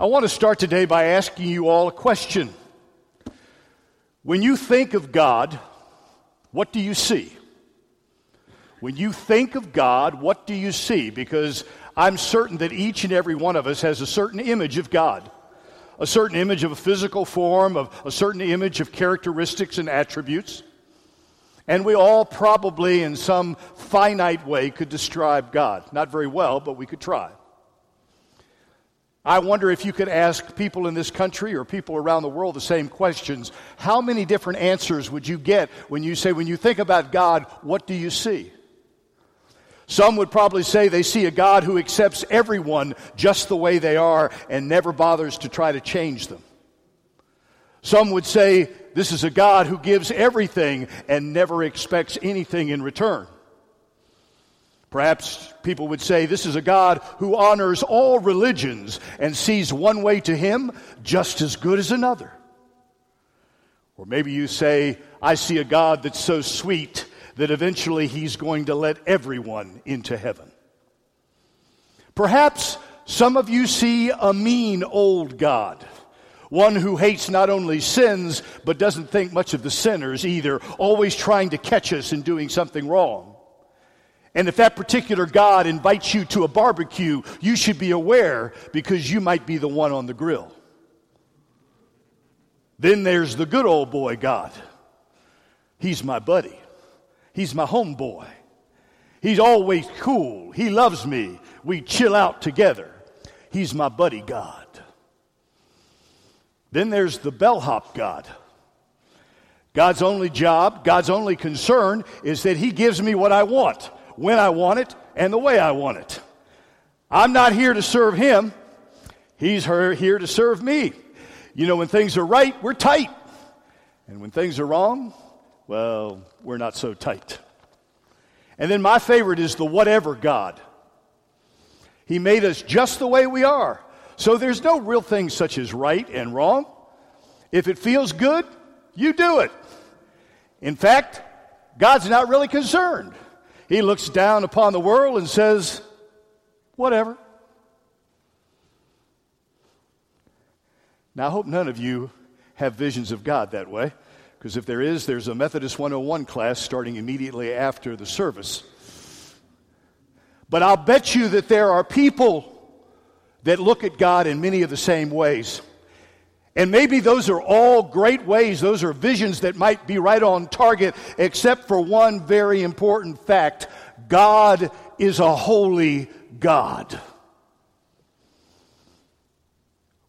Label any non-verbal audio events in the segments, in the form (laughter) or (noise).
I want to start today by asking you all a question. When you think of God, what do you see? When you think of God, what do you see? Because I'm certain that each and every one of us has a certain image of God, a certain image of a physical form, of a certain image of characteristics and attributes. And we all probably, in some finite way, could describe God. Not very well, but we could try. I wonder if you could ask people in this country or people around the world the same questions. How many different answers would you get when you say, when you think about God, what do you see? Some would probably say they see a God who accepts everyone just the way they are and never bothers to try to change them. Some would say this is a God who gives everything and never expects anything in return. Perhaps people would say this is a God who honors all religions and sees one way to Him just as good as another. Or maybe you say, I see a God that's so sweet that eventually He's going to let everyone into heaven. Perhaps some of you see a mean old God. One who hates not only sins, but doesn't think much of the sinners either, always trying to catch us in doing something wrong. And if that particular God invites you to a barbecue, you should be aware because you might be the one on the grill. Then there's the good old boy God. He's my buddy. He's my homeboy. He's always cool. He loves me. We chill out together. He's my buddy God. Then there's the bellhop God. God's only job, God's only concern is that He gives me what I want when I want it, and the way I want it. I'm not here to serve him, he's here to serve me. You know, when things are right, we're tight. And when things are wrong, well, we're not so tight. And then my favorite is the whatever God. He made us just the way we are. So there's no real thing such as right and wrong. If it feels good, you do it. In fact, God's not really concerned. He looks down upon the world and says, Whatever. Now, I hope none of you have visions of God that way, because if there is, there's a Methodist 101 class starting immediately after the service. But I'll bet you that there are people that look at God in many of the same ways. And maybe those are all great ways, those are visions that might be right on target, except for one very important fact God is a holy God.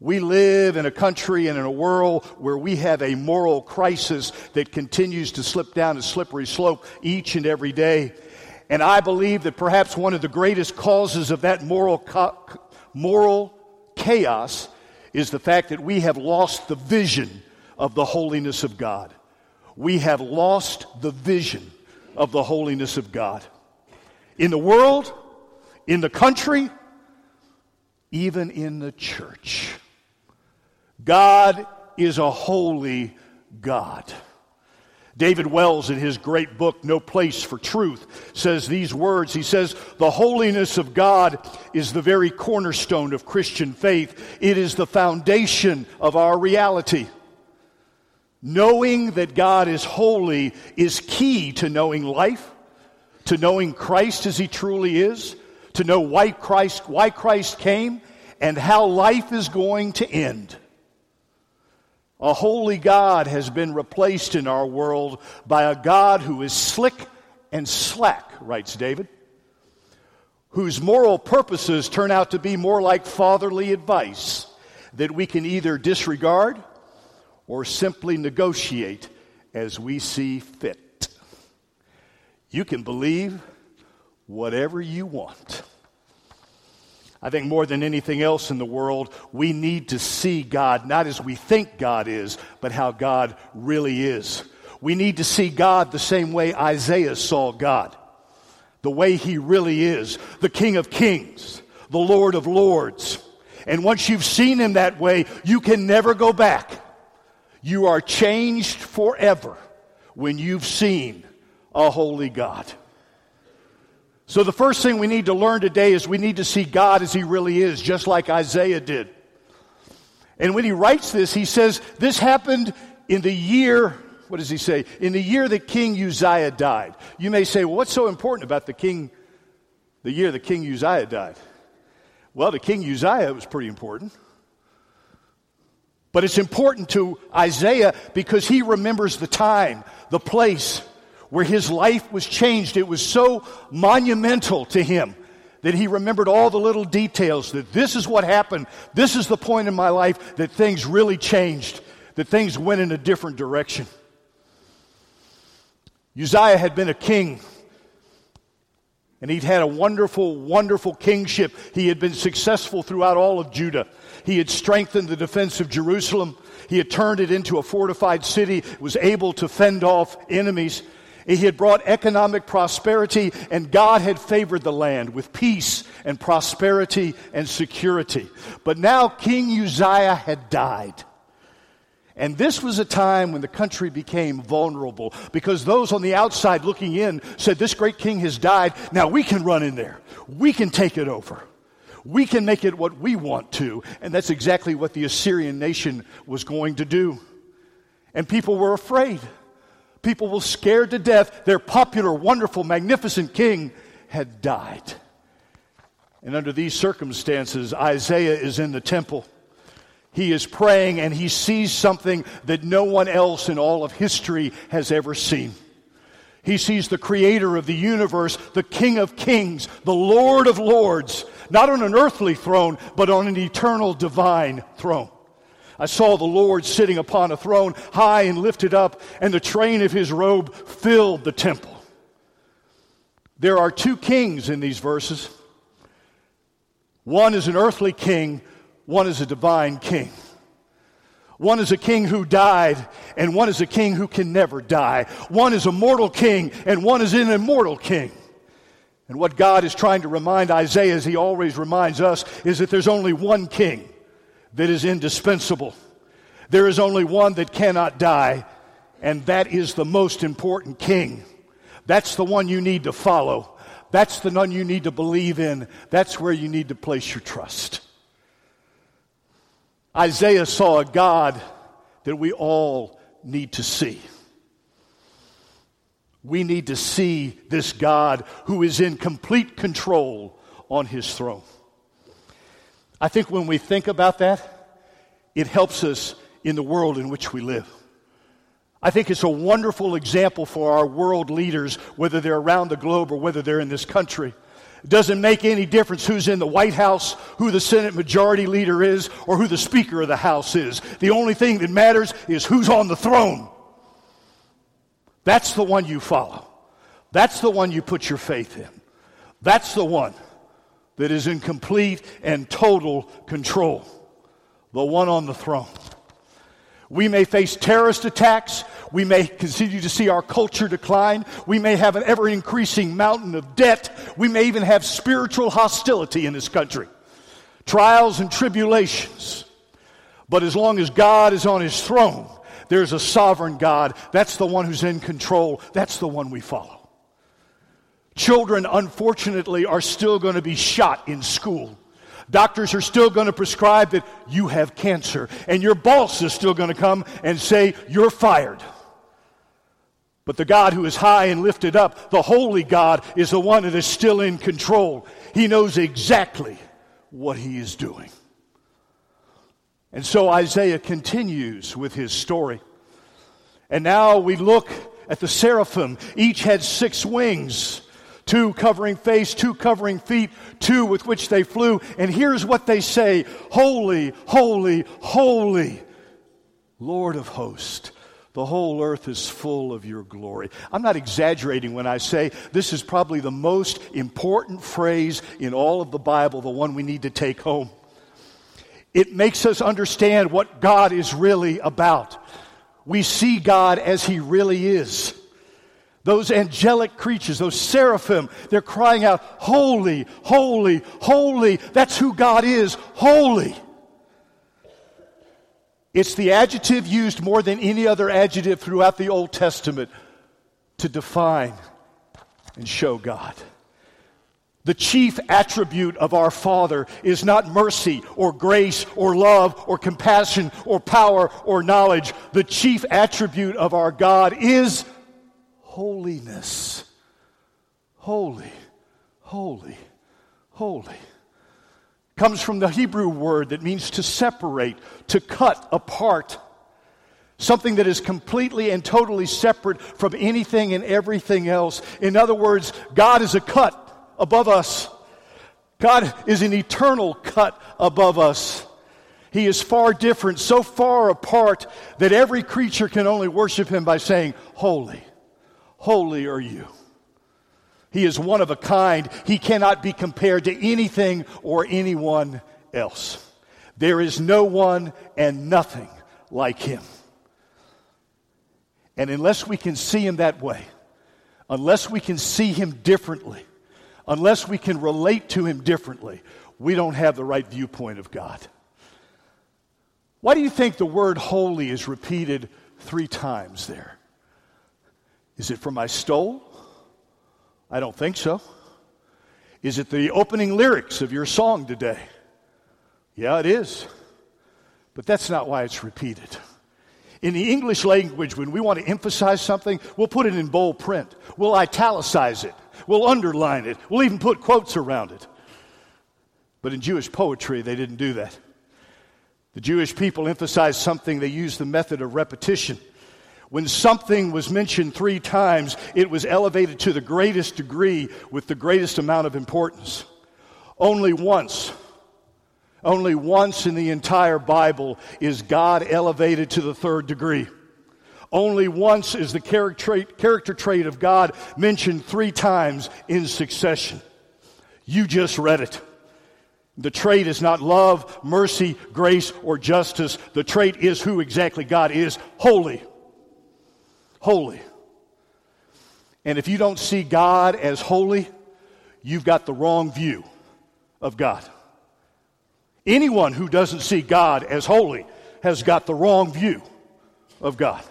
We live in a country and in a world where we have a moral crisis that continues to slip down a slippery slope each and every day. And I believe that perhaps one of the greatest causes of that moral, moral chaos is the fact that we have lost the vision of the holiness of God. We have lost the vision of the holiness of God. In the world, in the country, even in the church. God is a holy God. David Wells, in his great book, No Place for Truth, says these words. He says, The holiness of God is the very cornerstone of Christian faith, it is the foundation of our reality. Knowing that God is holy is key to knowing life, to knowing Christ as he truly is, to know why Christ, why Christ came, and how life is going to end. A holy God has been replaced in our world by a God who is slick and slack, writes David, whose moral purposes turn out to be more like fatherly advice that we can either disregard or simply negotiate as we see fit. You can believe whatever you want. I think more than anything else in the world, we need to see God not as we think God is, but how God really is. We need to see God the same way Isaiah saw God, the way he really is, the King of Kings, the Lord of Lords. And once you've seen him that way, you can never go back. You are changed forever when you've seen a holy God. So, the first thing we need to learn today is we need to see God as He really is, just like Isaiah did. And when he writes this, he says, This happened in the year, what does he say? In the year that King Uzziah died. You may say, Well, what's so important about the king, the year that King Uzziah died? Well, to King Uzziah, was pretty important. But it's important to Isaiah because he remembers the time, the place where his life was changed. It was so monumental to him that he remembered all the little details that this is what happened. This is the point in my life that things really changed, that things went in a different direction. Uzziah had been a king, and he'd had a wonderful, wonderful kingship. He had been successful throughout all of Judah. He had strengthened the defense of Jerusalem. He had turned it into a fortified city, was able to fend off enemies. He had brought economic prosperity, and God had favored the land with peace and prosperity and security. But now King Uzziah had died. And this was a time when the country became vulnerable because those on the outside looking in said, This great king has died. Now we can run in there. We can take it over. We can make it what we want to. And that's exactly what the Assyrian nation was going to do. And people were afraid. People were scared to death. Their popular, wonderful, magnificent king had died. And under these circumstances, Isaiah is in the temple. He is praying and he sees something that no one else in all of history has ever seen. He sees the creator of the universe, the King of kings, the Lord of lords, not on an earthly throne, but on an eternal divine throne. I saw the Lord sitting upon a throne, high and lifted up, and the train of his robe filled the temple. There are two kings in these verses. One is an earthly king, one is a divine king. One is a king who died, and one is a king who can never die. One is a mortal king, and one is an immortal king. And what God is trying to remind Isaiah, as he always reminds us, is that there's only one king that is indispensable. There is only one that cannot die, and that is the most important king. That's the one you need to follow. That's the one you need to believe in. That's where you need to place your trust. Isaiah saw a God that we all need to see. We need to see this God who is in complete control on his throne. I think when we think about that, it helps us in the world in which we live. I think it's a wonderful example for our world leaders, whether they're around the globe or whether they're in this country. It doesn't make any difference who's in the White House, who the Senate Majority Leader is, or who the Speaker of the House is. The only thing that matters is who's on the throne. That's the one you follow. That's the one you put your faith in. That's the one that is in complete and total control, the one on the throne. We may face terrorist attacks. We may continue to see our culture decline. We may have an ever increasing mountain of debt. We may even have spiritual hostility in this country, trials and tribulations. But as long as God is on his throne, there's a sovereign God. That's the one who's in control. That's the one we follow. Children, unfortunately, are still going to be shot in school. Doctors are still going to prescribe that you have cancer, and your boss is still going to come and say, You're fired. But the God who is high and lifted up, the holy God, is the one that is still in control. He knows exactly what he is doing. And so Isaiah continues with his story. And now we look at the seraphim. Each had six wings two covering face, two covering feet, two with which they flew. And here's what they say Holy, holy, holy, Lord of hosts. The whole earth is full of your glory. I'm not exaggerating when I say this is probably the most important phrase in all of the Bible, the one we need to take home. It makes us understand what God is really about. We see God as He really is. Those angelic creatures, those seraphim, they're crying out, Holy, holy, holy. That's who God is, holy. It's the adjective used more than any other adjective throughout the Old Testament to define and show God. The chief attribute of our Father is not mercy or grace or love or compassion or power or knowledge. The chief attribute of our God is holiness. Holy, holy, holy. Comes from the Hebrew word that means to separate, to cut apart. Something that is completely and totally separate from anything and everything else. In other words, God is a cut above us. God is an eternal cut above us. He is far different, so far apart that every creature can only worship him by saying, Holy, holy are you. He is one of a kind. He cannot be compared to anything or anyone else. There is no one and nothing like him. And unless we can see him that way, unless we can see him differently, unless we can relate to him differently, we don't have the right viewpoint of God. Why do you think the word holy is repeated three times there? Is it from my stole? I don't think so. Is it the opening lyrics of your song today? Yeah, it is. But that's not why it's repeated. In the English language, when we want to emphasize something, we'll put it in bold print. We'll italicize it. We'll underline it. We'll even put quotes around it. But in Jewish poetry, they didn't do that. The Jewish people emphasized something, they used the method of repetition. When something was mentioned three times, it was elevated to the greatest degree with the greatest amount of importance. Only once, only once in the entire Bible is God elevated to the third degree. Only once is the character trait, of God mentioned three times in succession. You just read it. The trait is not love, mercy, grace, or justice. The trait is who exactly God is holy. Holy. And if you don't see God as holy, you've got the wrong view of God. Anyone who doesn't see God as holy has got the wrong view of God.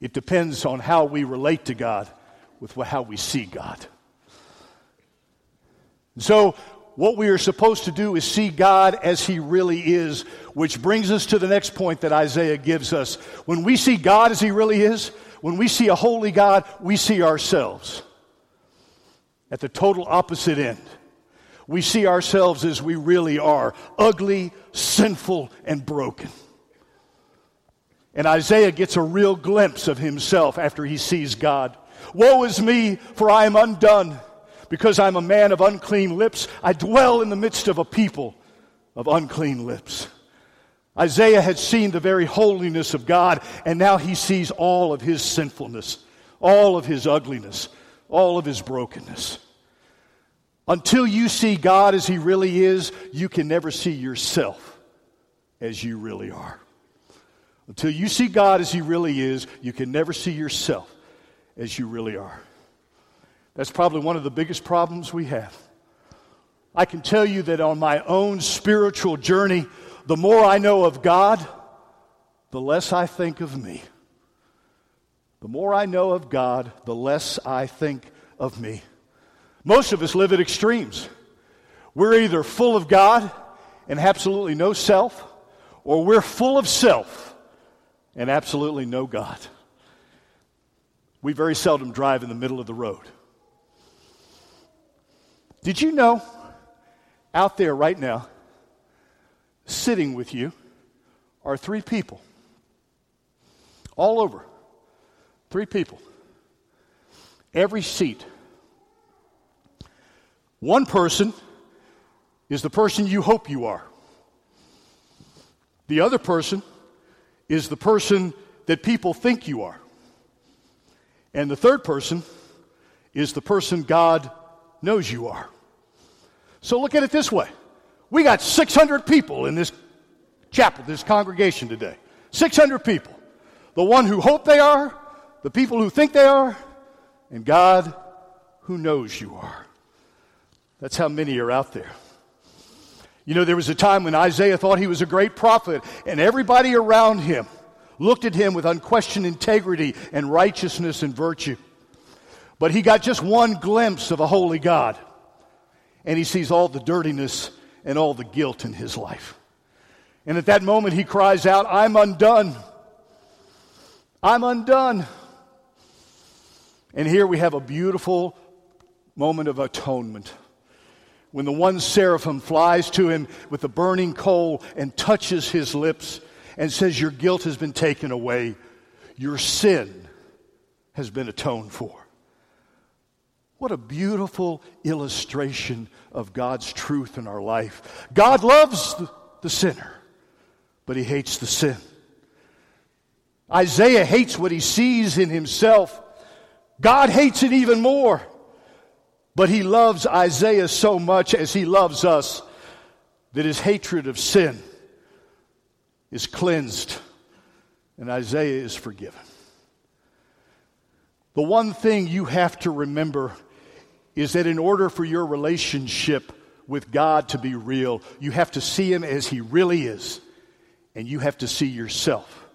It depends on how we relate to God with how we see God. So, what we are supposed to do is see God as He really is, which brings us to the next point that Isaiah gives us. When we see God as He really is, when we see a holy God, we see ourselves at the total opposite end. We see ourselves as we really are ugly, sinful, and broken. And Isaiah gets a real glimpse of himself after he sees God. Woe is me, for I am undone, because I'm a man of unclean lips. I dwell in the midst of a people of unclean lips. Isaiah had seen the very holiness of God, and now he sees all of his sinfulness, all of his ugliness, all of his brokenness. Until you see God as he really is, you can never see yourself as you really are. Until you see God as He really is, you can never see yourself as you really are. That's probably one of the biggest problems we have. I can tell you that on my own spiritual journey, the more I know of God, the less I think of me. The more I know of God, the less I think of me. Most of us live at extremes. We're either full of God and absolutely no self, or we're full of self and absolutely no God. We very seldom drive in the middle of the road. Did you know out there right now, sitting with you, are three people? All over. Three people. Every seat. One person is the person you hope you are. The other person is the person that people think you are. And the third person is the person God knows you are. So look at it this way we got 600 people in this chapel, this congregation today. 600 people. The one who hope they are, the people who think they are, and God who knows you are. That's how many are out there. You know, there was a time when Isaiah thought he was a great prophet, and everybody around him looked at him with unquestioned integrity and righteousness and virtue. But he got just one glimpse of a holy God, and he sees all the dirtiness and all the guilt in his life. And at that moment, he cries out, I'm undone. I'm undone. And here we have a beautiful moment of atonement. When the one seraphim flies to him with the burning coal and touches his lips and says, Your guilt has been taken away, your sin has been atoned for. What a beautiful illustration of God's truth in our life. God loves the, sinner, but he hates the sin. Isaiah hates what he sees in himself. God hates it even more. But he loves Isaiah so much as he loves us that his hatred of sin is cleansed and Isaiah is forgiven. The one thing you have to remember is that in order for your relationship with God to be real, you have to see Him as He really is, and you have to see yourself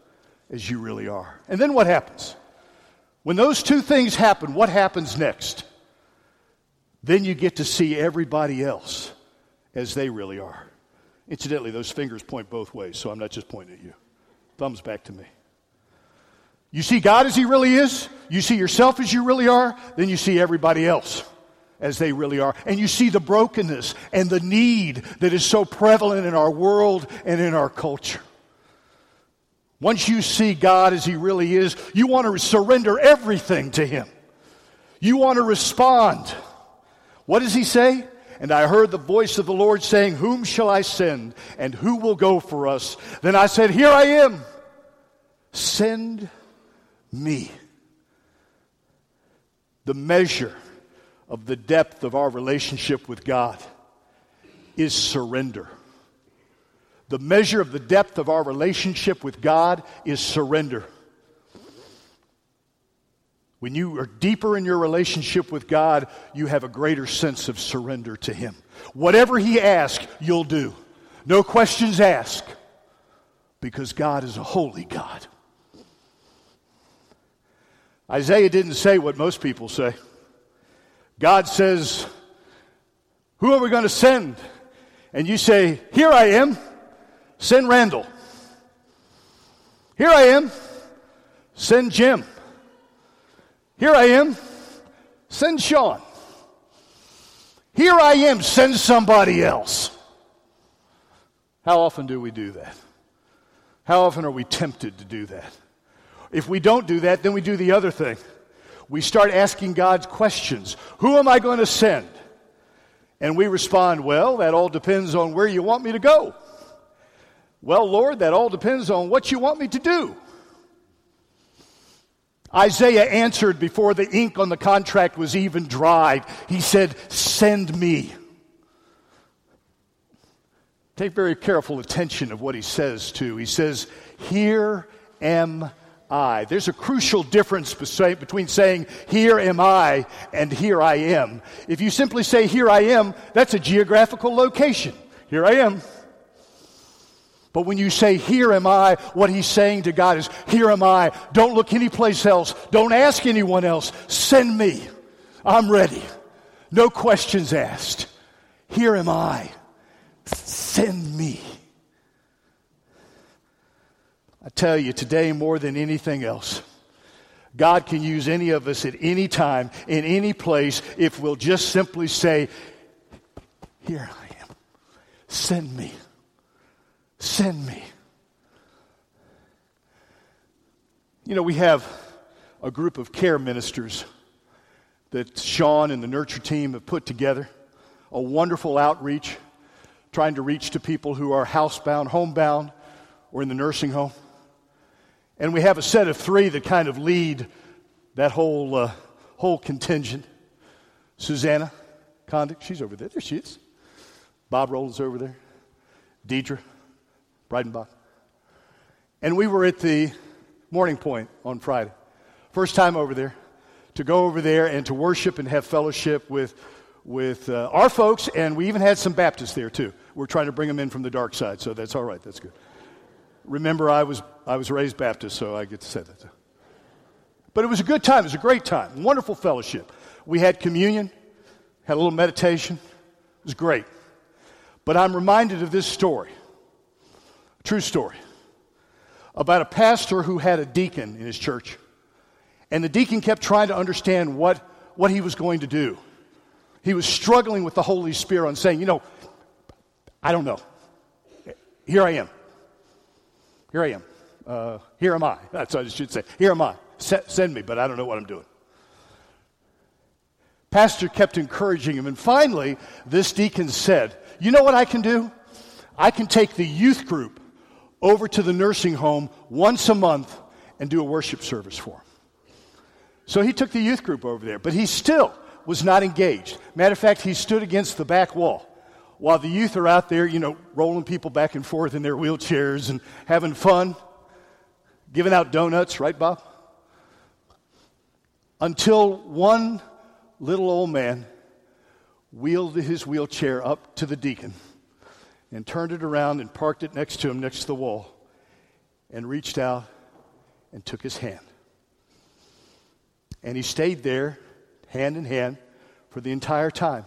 as you really are. And then what happens? When those two things happen, what happens next? Then you get to see everybody else as they really are. Incidentally, those fingers point both ways, so I'm not just pointing at you. Thumbs back to me. You see God as He really is, you see yourself as you really are, then you see everybody else as they really are. And you see the brokenness and the need that is so prevalent in our world and in our culture. Once you see God as He really is, you want to surrender everything to Him. You want to respond. What does He say? And I heard the voice of the Lord saying, Whom shall I send? And who will go for us? Then I said, Here I am. Send me. The measure of the depth of our relationship with God is surrender. The measure of the depth of our relationship with God is surrender. When you are deeper in your relationship with God, you have a greater sense of surrender to Him. Whatever He asks, you'll do. No questions asked, because God is a holy God. Isaiah didn't say what most people say. God says, Who are we going to send? And you say, Here I am, send Randall. Here I am, send Jim. Here I am, send Sean. Here I am, send somebody else. How often do we do that? How often are we tempted to do that? If we don't do that, then we do the other thing we start asking God's questions Who am I going to send? And we respond, Well, that all depends on where you want me to go. Well, Lord, that all depends on what you want me to do. Isaiah answered before the ink on the contract was even dried. He said, Send me. Take very careful attention of what he says, too. He says, Here am I. There's a crucial difference between saying, Here am I, and Here I am. If you simply say, Here I am, that's a geographical location. Here I am. But when you say, Here am I, what he's saying to God is, Here am I. Don't look anyplace else. Don't ask anyone else. Send me. I'm ready. No questions asked. Here am I. Send me. I tell you, today more than anything else, God can use any of us at any time, in any place, if we'll just simply say, Here I am. Send me. Send me. You know, we have a group of care ministers that Sean and the nurture team have put together, a wonderful outreach, trying to reach to people who are housebound, homebound, or in the nursing home. And we have a set of three that kind of lead that whole, uh, whole contingent. Susanna Condick, she's over there. There she is. Bob Rowland's over there. Deidre Breidenbach. And we were at the Morning Pointe on Friday. First time over there. To go over there and to worship and have fellowship with, with uh, our folks, and we even had some Baptists there too. We're trying to bring them in from the dark side, so that's all right. That's good. Remember, I was, I was raised Baptist, so I get to say that. But it was a good time. It was a great time. Wonderful fellowship. We had communion, had a little meditation. It was great. But I'm reminded of this story, true story, about a pastor who had a deacon in his church. And the deacon kept trying to understand what, what he was going to do. He was struggling with the Holy Spirit on saying, you know, I don't know. Here I am. Here I am. Uh, here am I. (laughs) That's what I should say. Here am I. send me, but I don't know what I'm doing. Pastor kept encouraging him, and finally, this deacon said, You know what I can do? I can take the youth group over to the nursing home once a month and do a worship service for them. So he took the youth group over there, but he still was not engaged. Matter of fact, he stood against the back wall while the youth are out there, you know, rolling people back and forth in their wheelchairs and having fun, giving out donuts, right, Bob? Until one little old man wheeled his wheelchair up to the deacon and turned it around and parked it next to him, next to the wall, and reached out and took his hand. And he stayed there, hand in hand, for the entire time.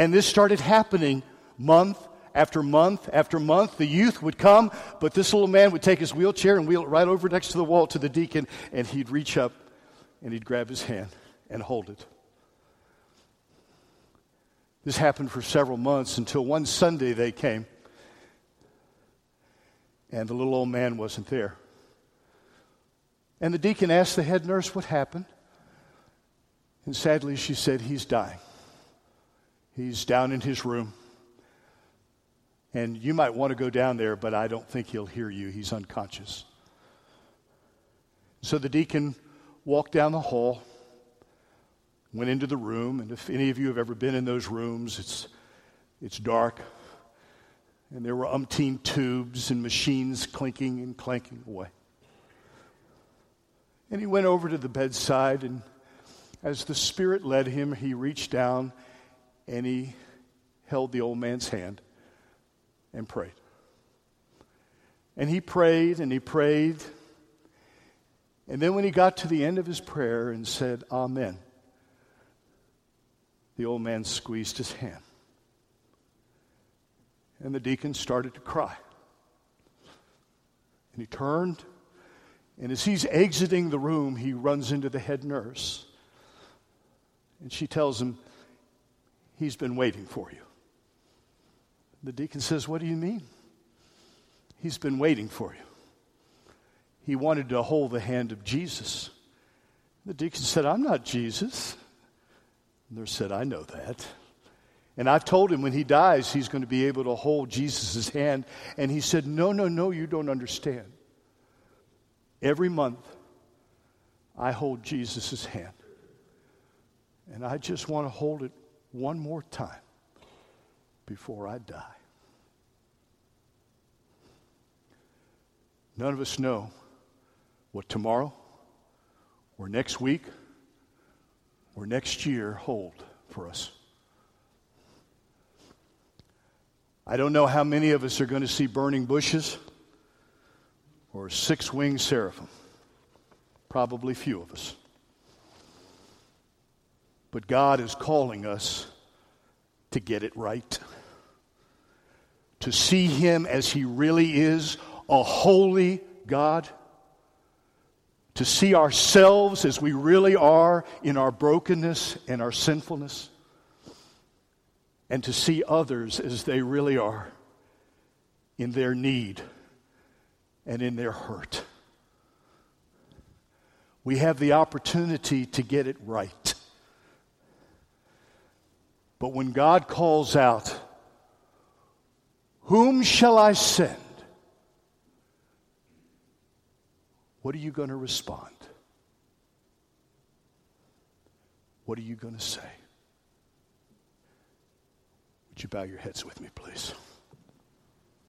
And this started happening month after month after month. The youth would come, but this little man would take his wheelchair and wheel it right over next to the wall to the deacon, and he'd reach up and he'd grab his hand and hold it. This happened for several months until one Sunday they came, and the little old man wasn't there. And the deacon asked the head nurse what happened. And sadly, she said, He's dying. He's down in his room. And you might want to go down there, but I don't think he'll hear you. He's unconscious. So the deacon walked down the hall, went into the room, and if any of you have ever been in those rooms, it's, it's dark. And there were umpteen tubes and machines clinking and clanking away. And he went over to the bedside, and as the Spirit led him, he reached down and he held the old man's hand and prayed. And he prayed and he prayed. And then when he got to the end of his prayer and said, Amen, the old man squeezed his hand. And the deacon started to cry. And he turned, and as he's exiting the room, he runs into the head nurse. And she tells him, He's been waiting for you. The deacon says, What do you mean? He's been waiting for you. He wanted to hold the hand of Jesus. The deacon said, I'm not Jesus. The nurse said, I know that. And I've told him when he dies, he's going to be able to hold Jesus' hand. And he said, No, no, no, you don't understand. Every month, I hold Jesus' hand. And I just want to hold it one more time before I die. None of us know what tomorrow or next week or next year hold for us. I don't know how many of us are going to see burning bushes or six winged seraphim. Probably few of us. But God is calling us to get it right, to see Him as He really is a holy God, to see ourselves as we really are in our brokenness and our sinfulness, and to see others as they really are in their need and in their hurt. We have the opportunity to get it right. But when God calls out, Whom shall I send? What are you going to respond? What are you going to say? Would you bow your heads with me, please?